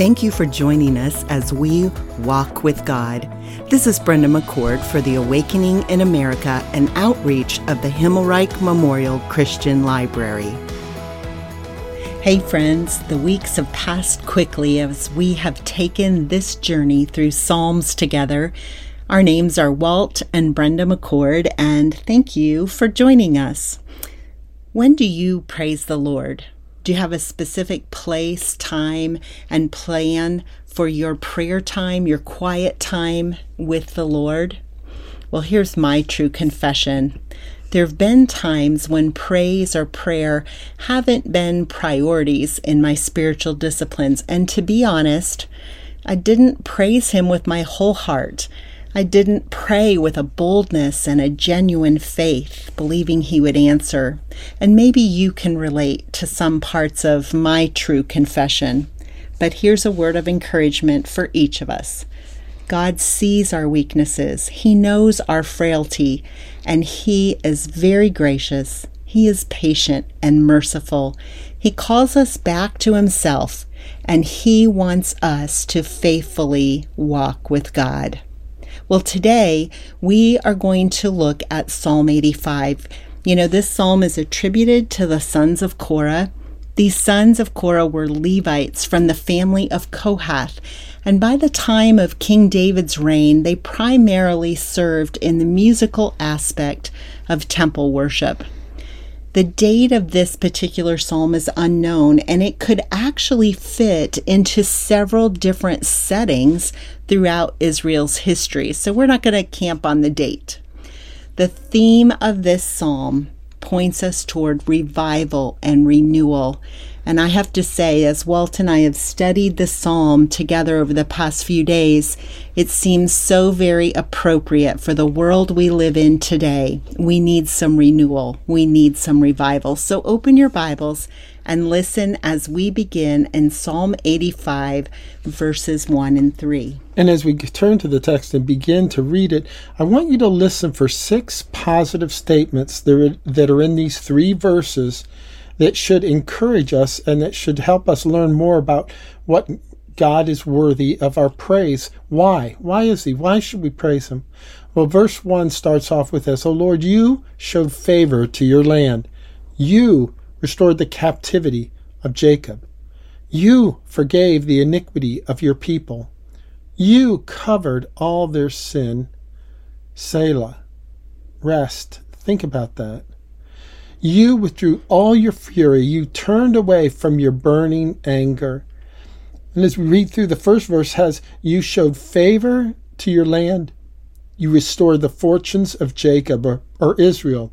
Thank you for joining us as we walk with God. This is Brenda McCord for the Awakening in America and outreach of the Himmelreich Memorial Christian Library. Hey, friends, the weeks have passed quickly as we have taken this journey through Psalms together. Our names are Walt and Brenda McCord, and thank you for joining us. When do you praise the Lord? Do you have a specific place, time, and plan for your prayer time, your quiet time with the Lord? Well, here's my true confession. There have been times when praise or prayer haven't been priorities in my spiritual disciplines. And to be honest, I didn't praise Him with my whole heart. I didn't pray with a boldness and a genuine faith, believing He would answer. And maybe you can relate to some parts of my true confession. But here's a word of encouragement for each of us. God sees our weaknesses, He knows our frailty, and He is very gracious. He is patient and merciful. He calls us back to Himself, and He wants us to faithfully walk with God. Well, today we are going to look at Psalm 85. You know, this psalm is attributed to the sons of Korah. These sons of Korah were Levites from the family of Kohath. And by the time of King David's reign, they primarily served in the musical aspect of temple worship. The date of this particular psalm is unknown, and it could actually fit into several different settings throughout Israel's history. So we're not going to camp on the date. The theme of this psalm points us toward revival and renewal and I have to say, as Walt and I have studied the psalm together over the past few days, it seems so very appropriate for the world we live in today. We need some renewal, we need some revival. So open your Bibles and listen as we begin in Psalm 85, verses 1 and 3. And as we turn to the text and begin to read it, I want you to listen for six positive statements that are in these three verses that should encourage us and that should help us learn more about what God is worthy of our praise. Why? Why is He? Why should we praise Him? Well, verse 1 starts off with this O Lord, you showed favor to your land. You restored the captivity of Jacob. You forgave the iniquity of your people. You covered all their sin. Selah. Rest. Think about that. You withdrew all your fury. You turned away from your burning anger. And as we read through, the first verse has, You showed favor to your land. You restored the fortunes of Jacob or, or Israel.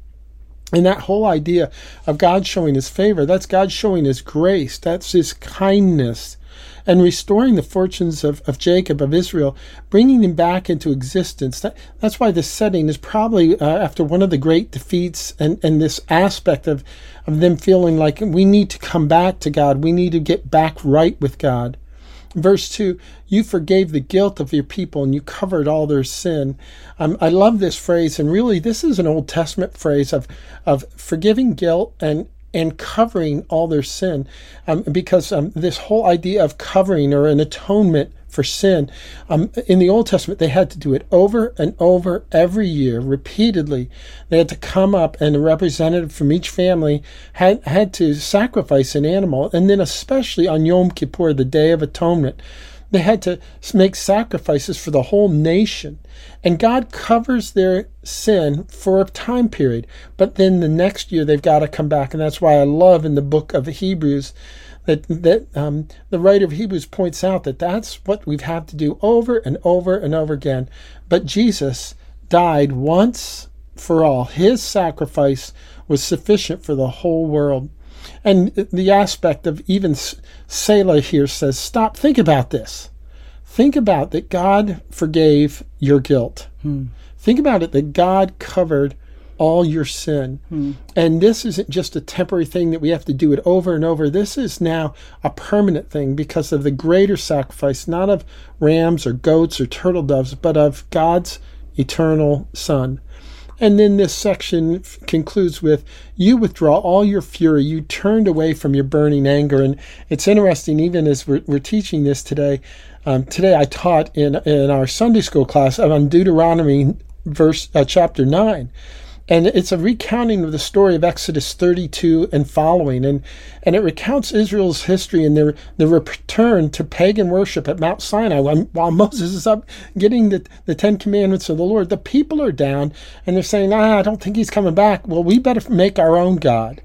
And that whole idea of God showing his favor, that's God showing his grace, that's his kindness and restoring the fortunes of, of Jacob, of Israel, bringing them back into existence. That, that's why this setting is probably uh, after one of the great defeats and, and this aspect of, of them feeling like we need to come back to God, we need to get back right with God. Verse 2 You forgave the guilt of your people and you covered all their sin. Um, I love this phrase, and really, this is an Old Testament phrase of, of forgiving guilt and, and covering all their sin. Um, because um, this whole idea of covering or an atonement for sin, um, in the Old Testament, they had to do it over and over every year, repeatedly. They had to come up, and a representative from each family had, had to sacrifice an animal. And then, especially on Yom Kippur, the Day of Atonement, they had to make sacrifices for the whole nation. And God covers their sin for a time period. But then the next year they've got to come back. And that's why I love in the book of Hebrews that, that um, the writer of Hebrews points out that that's what we've had to do over and over and over again. But Jesus died once for all. His sacrifice was sufficient for the whole world. And the aspect of even Selah here says, stop, think about this. Think about that God forgave your guilt. Hmm. Think about it that God covered all your sin. Hmm. And this isn't just a temporary thing that we have to do it over and over. This is now a permanent thing because of the greater sacrifice, not of rams or goats or turtle doves, but of God's eternal Son. And then this section f- concludes with, You withdraw all your fury. You turned away from your burning anger. And it's interesting, even as we're, we're teaching this today. Um, today I taught in, in our Sunday school class on Deuteronomy verse uh, chapter 9 and it's a recounting of the story of Exodus 32 and following, and and it recounts Israel's history and their their return to pagan worship at Mount Sinai. While, while Moses is up getting the the Ten Commandments of the Lord, the people are down and they're saying, "Ah, I don't think he's coming back." Well, we better make our own God.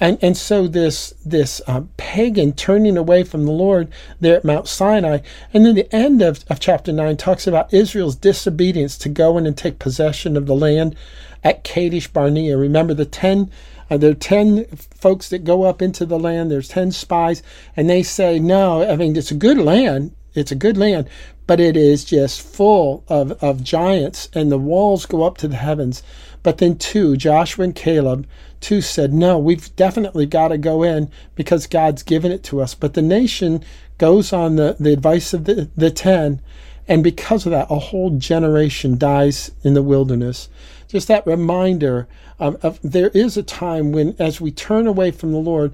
And, and so this this uh, pagan turning away from the Lord there at Mount Sinai, and then the end of, of chapter nine talks about Israel's disobedience to go in and take possession of the land at Kadesh Barnea. Remember the ten uh, there are 10 folks that go up into the land. There's 10 spies, and they say, No, I mean, it's a good land. It's a good land, but it is just full of, of giants, and the walls go up to the heavens. But then, two, Joshua and Caleb, two said, No, we've definitely got to go in because God's given it to us. But the nation goes on the, the advice of the, the 10, and because of that, a whole generation dies in the wilderness just that reminder of, of, there is a time when, as we turn away from the Lord,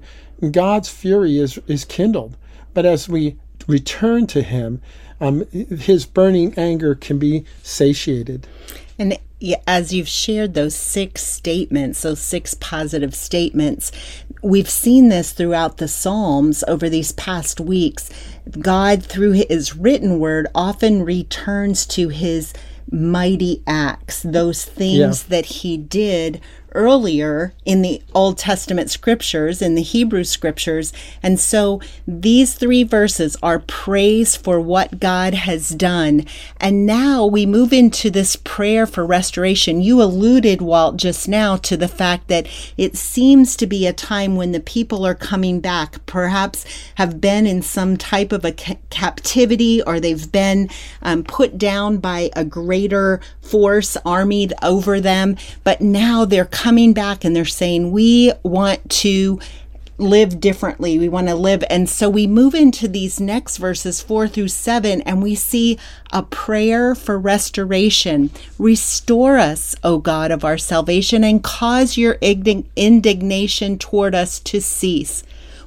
God's fury is, is kindled. But as we return to Him, um, His burning anger can be satiated. And as you've shared those six statements, those six positive statements, we've seen this throughout the Psalms over these past weeks. God, through His written word, often returns to His mighty acts, those things yeah. that he did earlier in the Old Testament scriptures, in the Hebrew scriptures. And so these three verses are praise for what God has done. And now we move into this prayer for restoration. You alluded, Walt, just now to the fact that it seems to be a time when the people are coming back, perhaps have been in some type of a ca- captivity or they've been um, put down by a greater force armied over them. But now they're coming back and they're saying, we want to live differently. We want to live. And so we move into these next verses, four through seven, and we see a prayer for restoration. Restore us, O God of our salvation, and cause your indignation toward us to cease.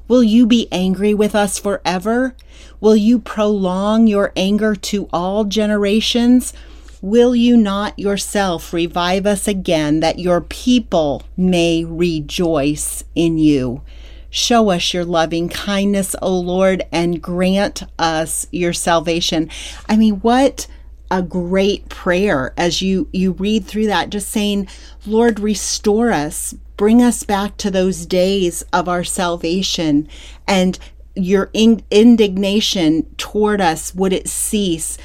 Will you be angry with us forever? Will you prolong your anger to all generations? Will you not yourself revive us again that your people may rejoice in you? Show us your loving kindness, O Lord, and grant us your salvation. I mean, what a great prayer as you you read through that just saying, Lord, restore us, bring us back to those days of our salvation and your in- indignation toward us would it cease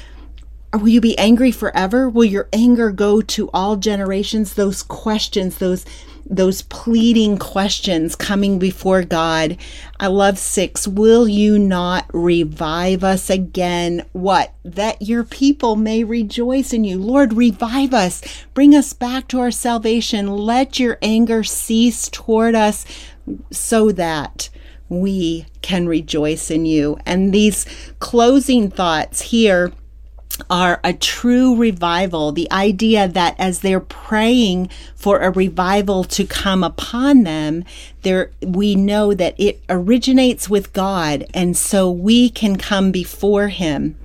will you be angry forever? Will your anger go to all generations? Those questions, those those pleading questions coming before God. I love six. Will you not revive us again? What? That your people may rejoice in you. Lord, revive us. Bring us back to our salvation. Let your anger cease toward us so that we can rejoice in you. And these closing thoughts here are a true revival. The idea that as they're praying for a revival to come upon them, there we know that it originates with God, and so we can come before Him.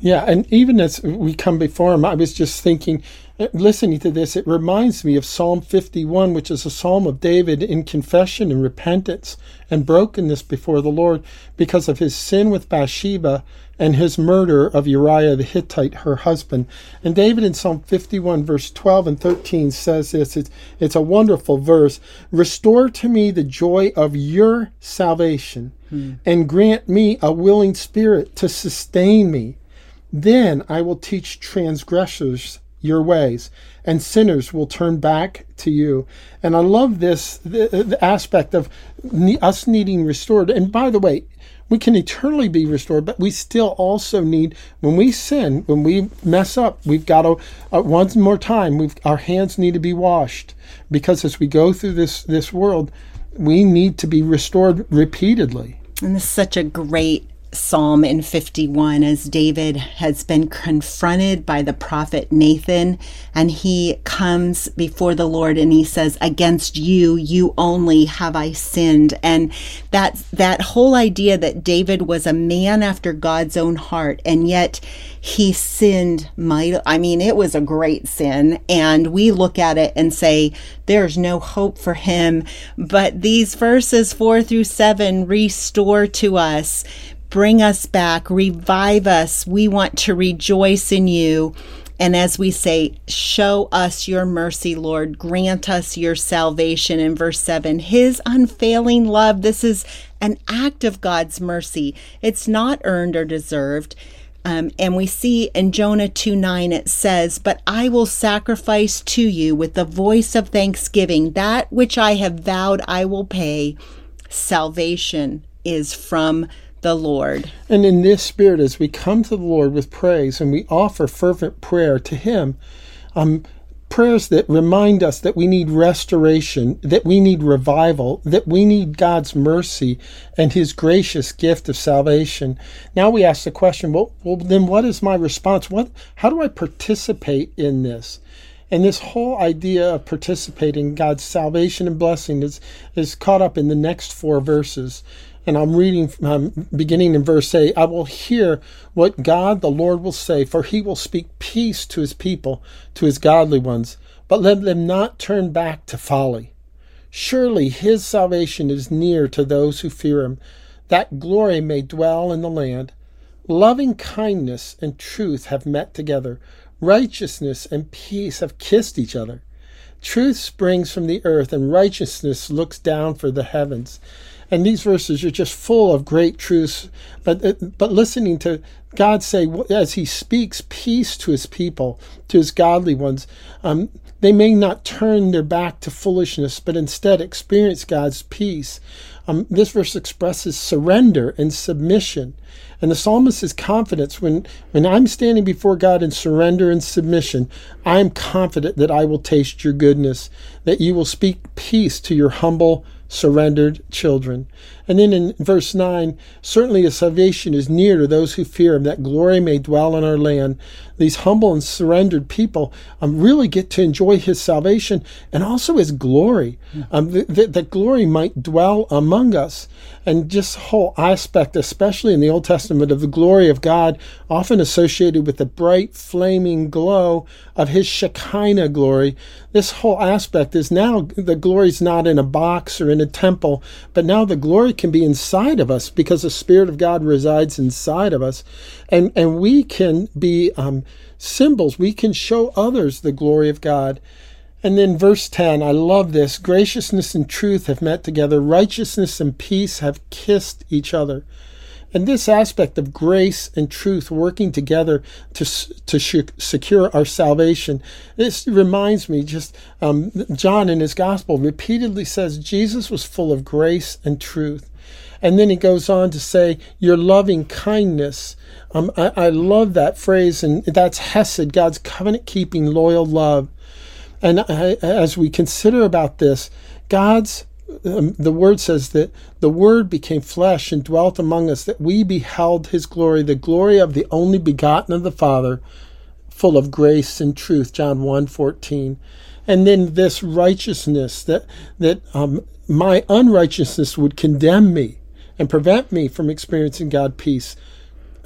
Yeah, and even as we come before Him, I was just thinking eh, listening to this, it reminds me of Psalm 51, which is a psalm of David in confession and repentance and brokenness before the Lord because of his sin with Bathsheba and his murder of Uriah the Hittite, her husband. And David in Psalm 51, verse 12 and 13 says this it's, it's a wonderful verse Restore to me the joy of your salvation hmm. and grant me a willing spirit to sustain me. Then I will teach transgressors your ways, and sinners will turn back to you. And I love this the, the aspect of ne- us needing restored. And by the way, we can eternally be restored, but we still also need, when we sin, when we mess up, we've got to, uh, once more time, our hands need to be washed. Because as we go through this, this world, we need to be restored repeatedly. And this is such a great psalm in 51 as David has been confronted by the prophet Nathan and he comes before the Lord and he says against you you only have I sinned. And that that whole idea that David was a man after God's own heart and yet he sinned might I mean it was a great sin and we look at it and say there's no hope for him. But these verses 4 through 7 restore to us bring us back, revive us. We want to rejoice in you. And as we say, show us your mercy, Lord. Grant us your salvation. In verse 7, his unfailing love. This is an act of God's mercy. It's not earned or deserved. Um, and we see in Jonah 2 9, it says, But I will sacrifice to you with the voice of thanksgiving. That which I have vowed I will pay. Salvation is from the Lord. And in this spirit, as we come to the Lord with praise and we offer fervent prayer to Him, um, prayers that remind us that we need restoration, that we need revival, that we need God's mercy and His gracious gift of salvation. Now we ask the question, well, well then what is my response? What, how do I participate in this? And this whole idea of participating in God's salvation and blessing is, is caught up in the next four verses. And I'm reading um, beginning in verse 8 I will hear what God the Lord will say, for he will speak peace to his people, to his godly ones, but let them not turn back to folly. Surely his salvation is near to those who fear him, that glory may dwell in the land. Loving kindness and truth have met together, righteousness and peace have kissed each other. Truth springs from the earth, and righteousness looks down for the heavens. And these verses are just full of great truths. But, uh, but listening to God say, as He speaks peace to His people, to His godly ones, um, they may not turn their back to foolishness, but instead experience God's peace. Um, this verse expresses surrender and submission. And the psalmist's confidence when, when I'm standing before God in surrender and submission, I'm confident that I will taste your goodness, that you will speak peace to your humble surrendered children. And then in verse 9, certainly a salvation is near to those who fear him, that glory may dwell in our land. These humble and surrendered people um, really get to enjoy his salvation and also his glory, um, that, that glory might dwell among us. And just whole aspect, especially in the Old Testament, of the glory of God, often associated with the bright, flaming glow of his Shekinah glory. This whole aspect is now the glory is not in a box or in a temple, but now the glory can be inside of us because the Spirit of God resides inside of us. And, and we can be um, symbols, we can show others the glory of God. And then verse 10, I love this. Graciousness and truth have met together, righteousness and peace have kissed each other. And this aspect of grace and truth working together to, to secure our salvation, this reminds me just, um, John in his gospel repeatedly says Jesus was full of grace and truth. And then he goes on to say, Your loving kindness. Um, I, I love that phrase, and that's Hesed, God's covenant keeping, loyal love. And I, as we consider about this, God's um, the word says that the word became flesh and dwelt among us that we beheld his glory the glory of the only begotten of the father full of grace and truth john 1 14 and then this righteousness that that um, my unrighteousness would condemn me and prevent me from experiencing god peace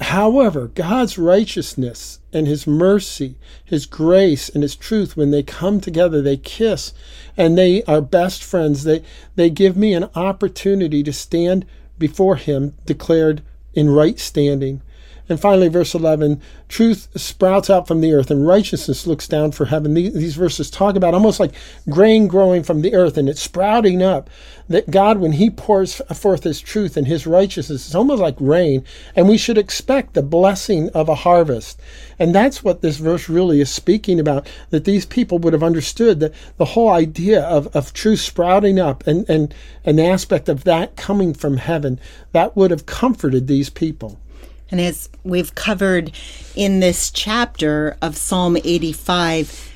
However, God's righteousness and His mercy, His grace and His truth, when they come together, they kiss and they are best friends. They, they give me an opportunity to stand before Him declared in right standing. And finally, verse 11 truth sprouts out from the earth and righteousness looks down for heaven. These, verses talk about almost like grain growing from the earth and it's sprouting up. That God, when He pours forth His truth and His righteousness, it's almost like rain. And we should expect the blessing of a harvest. And that's what this verse really is speaking about that these people would have understood that the whole idea of, of truth sprouting up and, and, the aspect of that coming from heaven, that would have comforted these people. And as we've covered in this chapter of Psalm 85,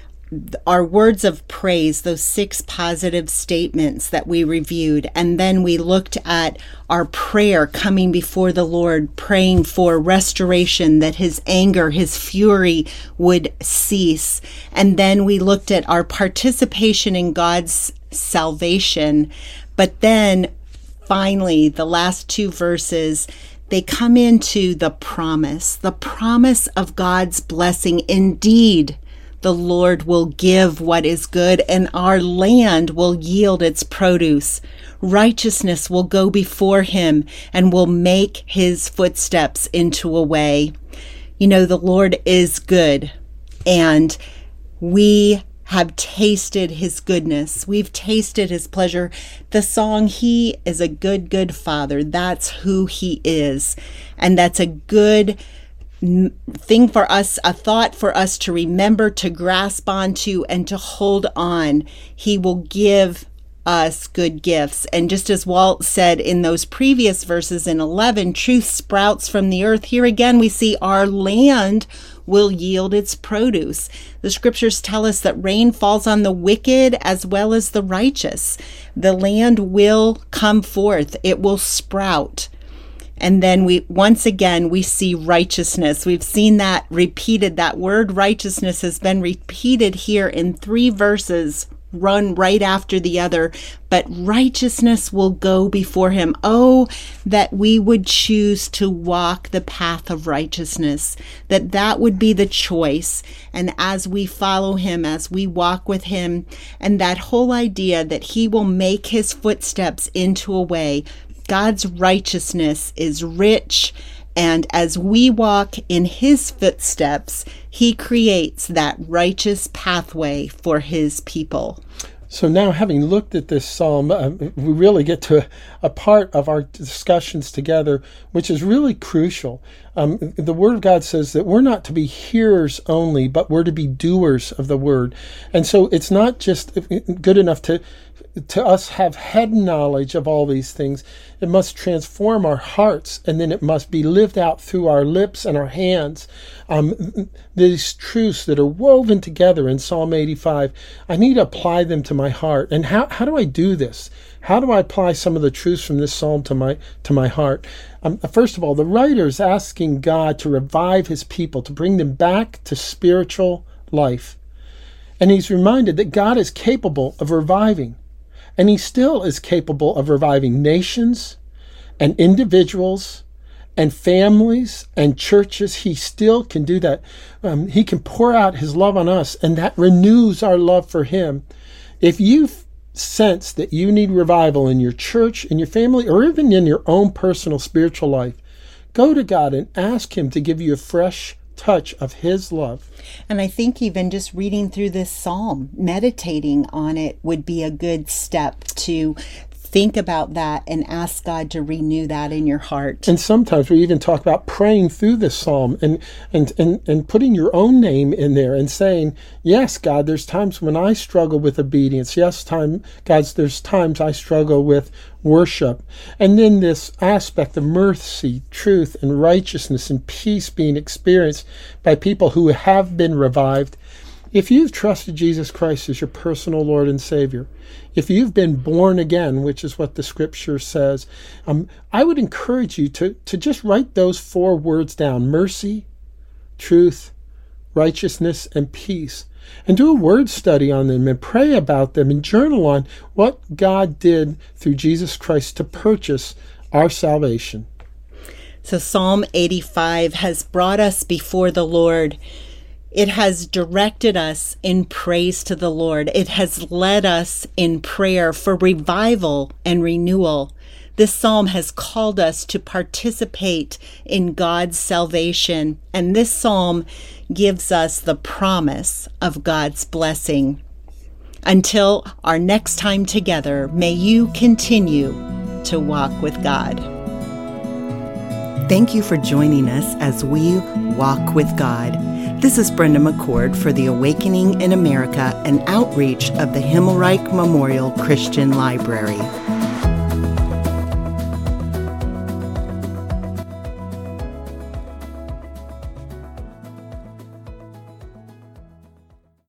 our words of praise, those six positive statements that we reviewed, and then we looked at our prayer coming before the Lord, praying for restoration, that his anger, his fury would cease. And then we looked at our participation in God's salvation. But then finally, the last two verses, they come into the promise, the promise of God's blessing. Indeed, the Lord will give what is good, and our land will yield its produce. Righteousness will go before him and will make his footsteps into a way. You know, the Lord is good, and we have tasted his goodness. We've tasted his pleasure. The song, He is a Good, Good Father, that's who he is. And that's a good thing for us, a thought for us to remember, to grasp onto, and to hold on. He will give us good gifts. And just as Walt said in those previous verses in 11, truth sprouts from the earth. Here again, we see our land will yield its produce. The scriptures tell us that rain falls on the wicked as well as the righteous. The land will come forth, it will sprout. And then we once again we see righteousness. We've seen that repeated. That word righteousness has been repeated here in three verses run right after the other, but righteousness will go before him. Oh, that we would choose to walk the path of righteousness, that that would be the choice. And as we follow him, as we walk with him, and that whole idea that he will make his footsteps into a way God's righteousness is rich, and as we walk in his footsteps, he creates that righteous pathway for his people. So now, having looked at this psalm, uh, we really get to a part of our discussions together, which is really crucial. Um, the Word of God says that we're not to be hearers only, but we're to be doers of the Word. And so it's not just good enough to to us have head knowledge of all these things. It must transform our hearts, and then it must be lived out through our lips and our hands. Um, these truths that are woven together in Psalm 85, I need to apply them to my heart. And how, how do I do this? How do I apply some of the truths from this psalm to my to my heart? Um, first of all, the writer is asking God to revive His people, to bring them back to spiritual life, and he's reminded that God is capable of reviving. And he still is capable of reviving nations and individuals and families and churches. He still can do that. Um, he can pour out his love on us, and that renews our love for him. If you sense that you need revival in your church, in your family, or even in your own personal spiritual life, go to God and ask Him to give you a fresh touch of His love. And I think even just reading through this psalm, meditating on it would be a good step to think about that and ask God to renew that in your heart. And sometimes we even talk about praying through this psalm and and and, and putting your own name in there and saying, "Yes, God, there's times when I struggle with obedience. Yes, time God's there's times I struggle with worship." And then this aspect of mercy, truth, and righteousness and peace being experienced by people who have been revived if you've trusted Jesus Christ as your personal Lord and Savior, if you've been born again, which is what the scripture says, um, I would encourage you to, to just write those four words down mercy, truth, righteousness, and peace. And do a word study on them and pray about them and journal on what God did through Jesus Christ to purchase our salvation. So, Psalm 85 has brought us before the Lord it has directed us in praise to the Lord. It has led us in prayer for revival and renewal. This psalm has called us to participate in God's salvation, and this psalm gives us the promise of God's blessing. Until our next time together, may you continue to walk with God. Thank you for joining us as we walk with God. This is Brenda McCord for the Awakening in America, an outreach of the Himmelreich Memorial Christian Library.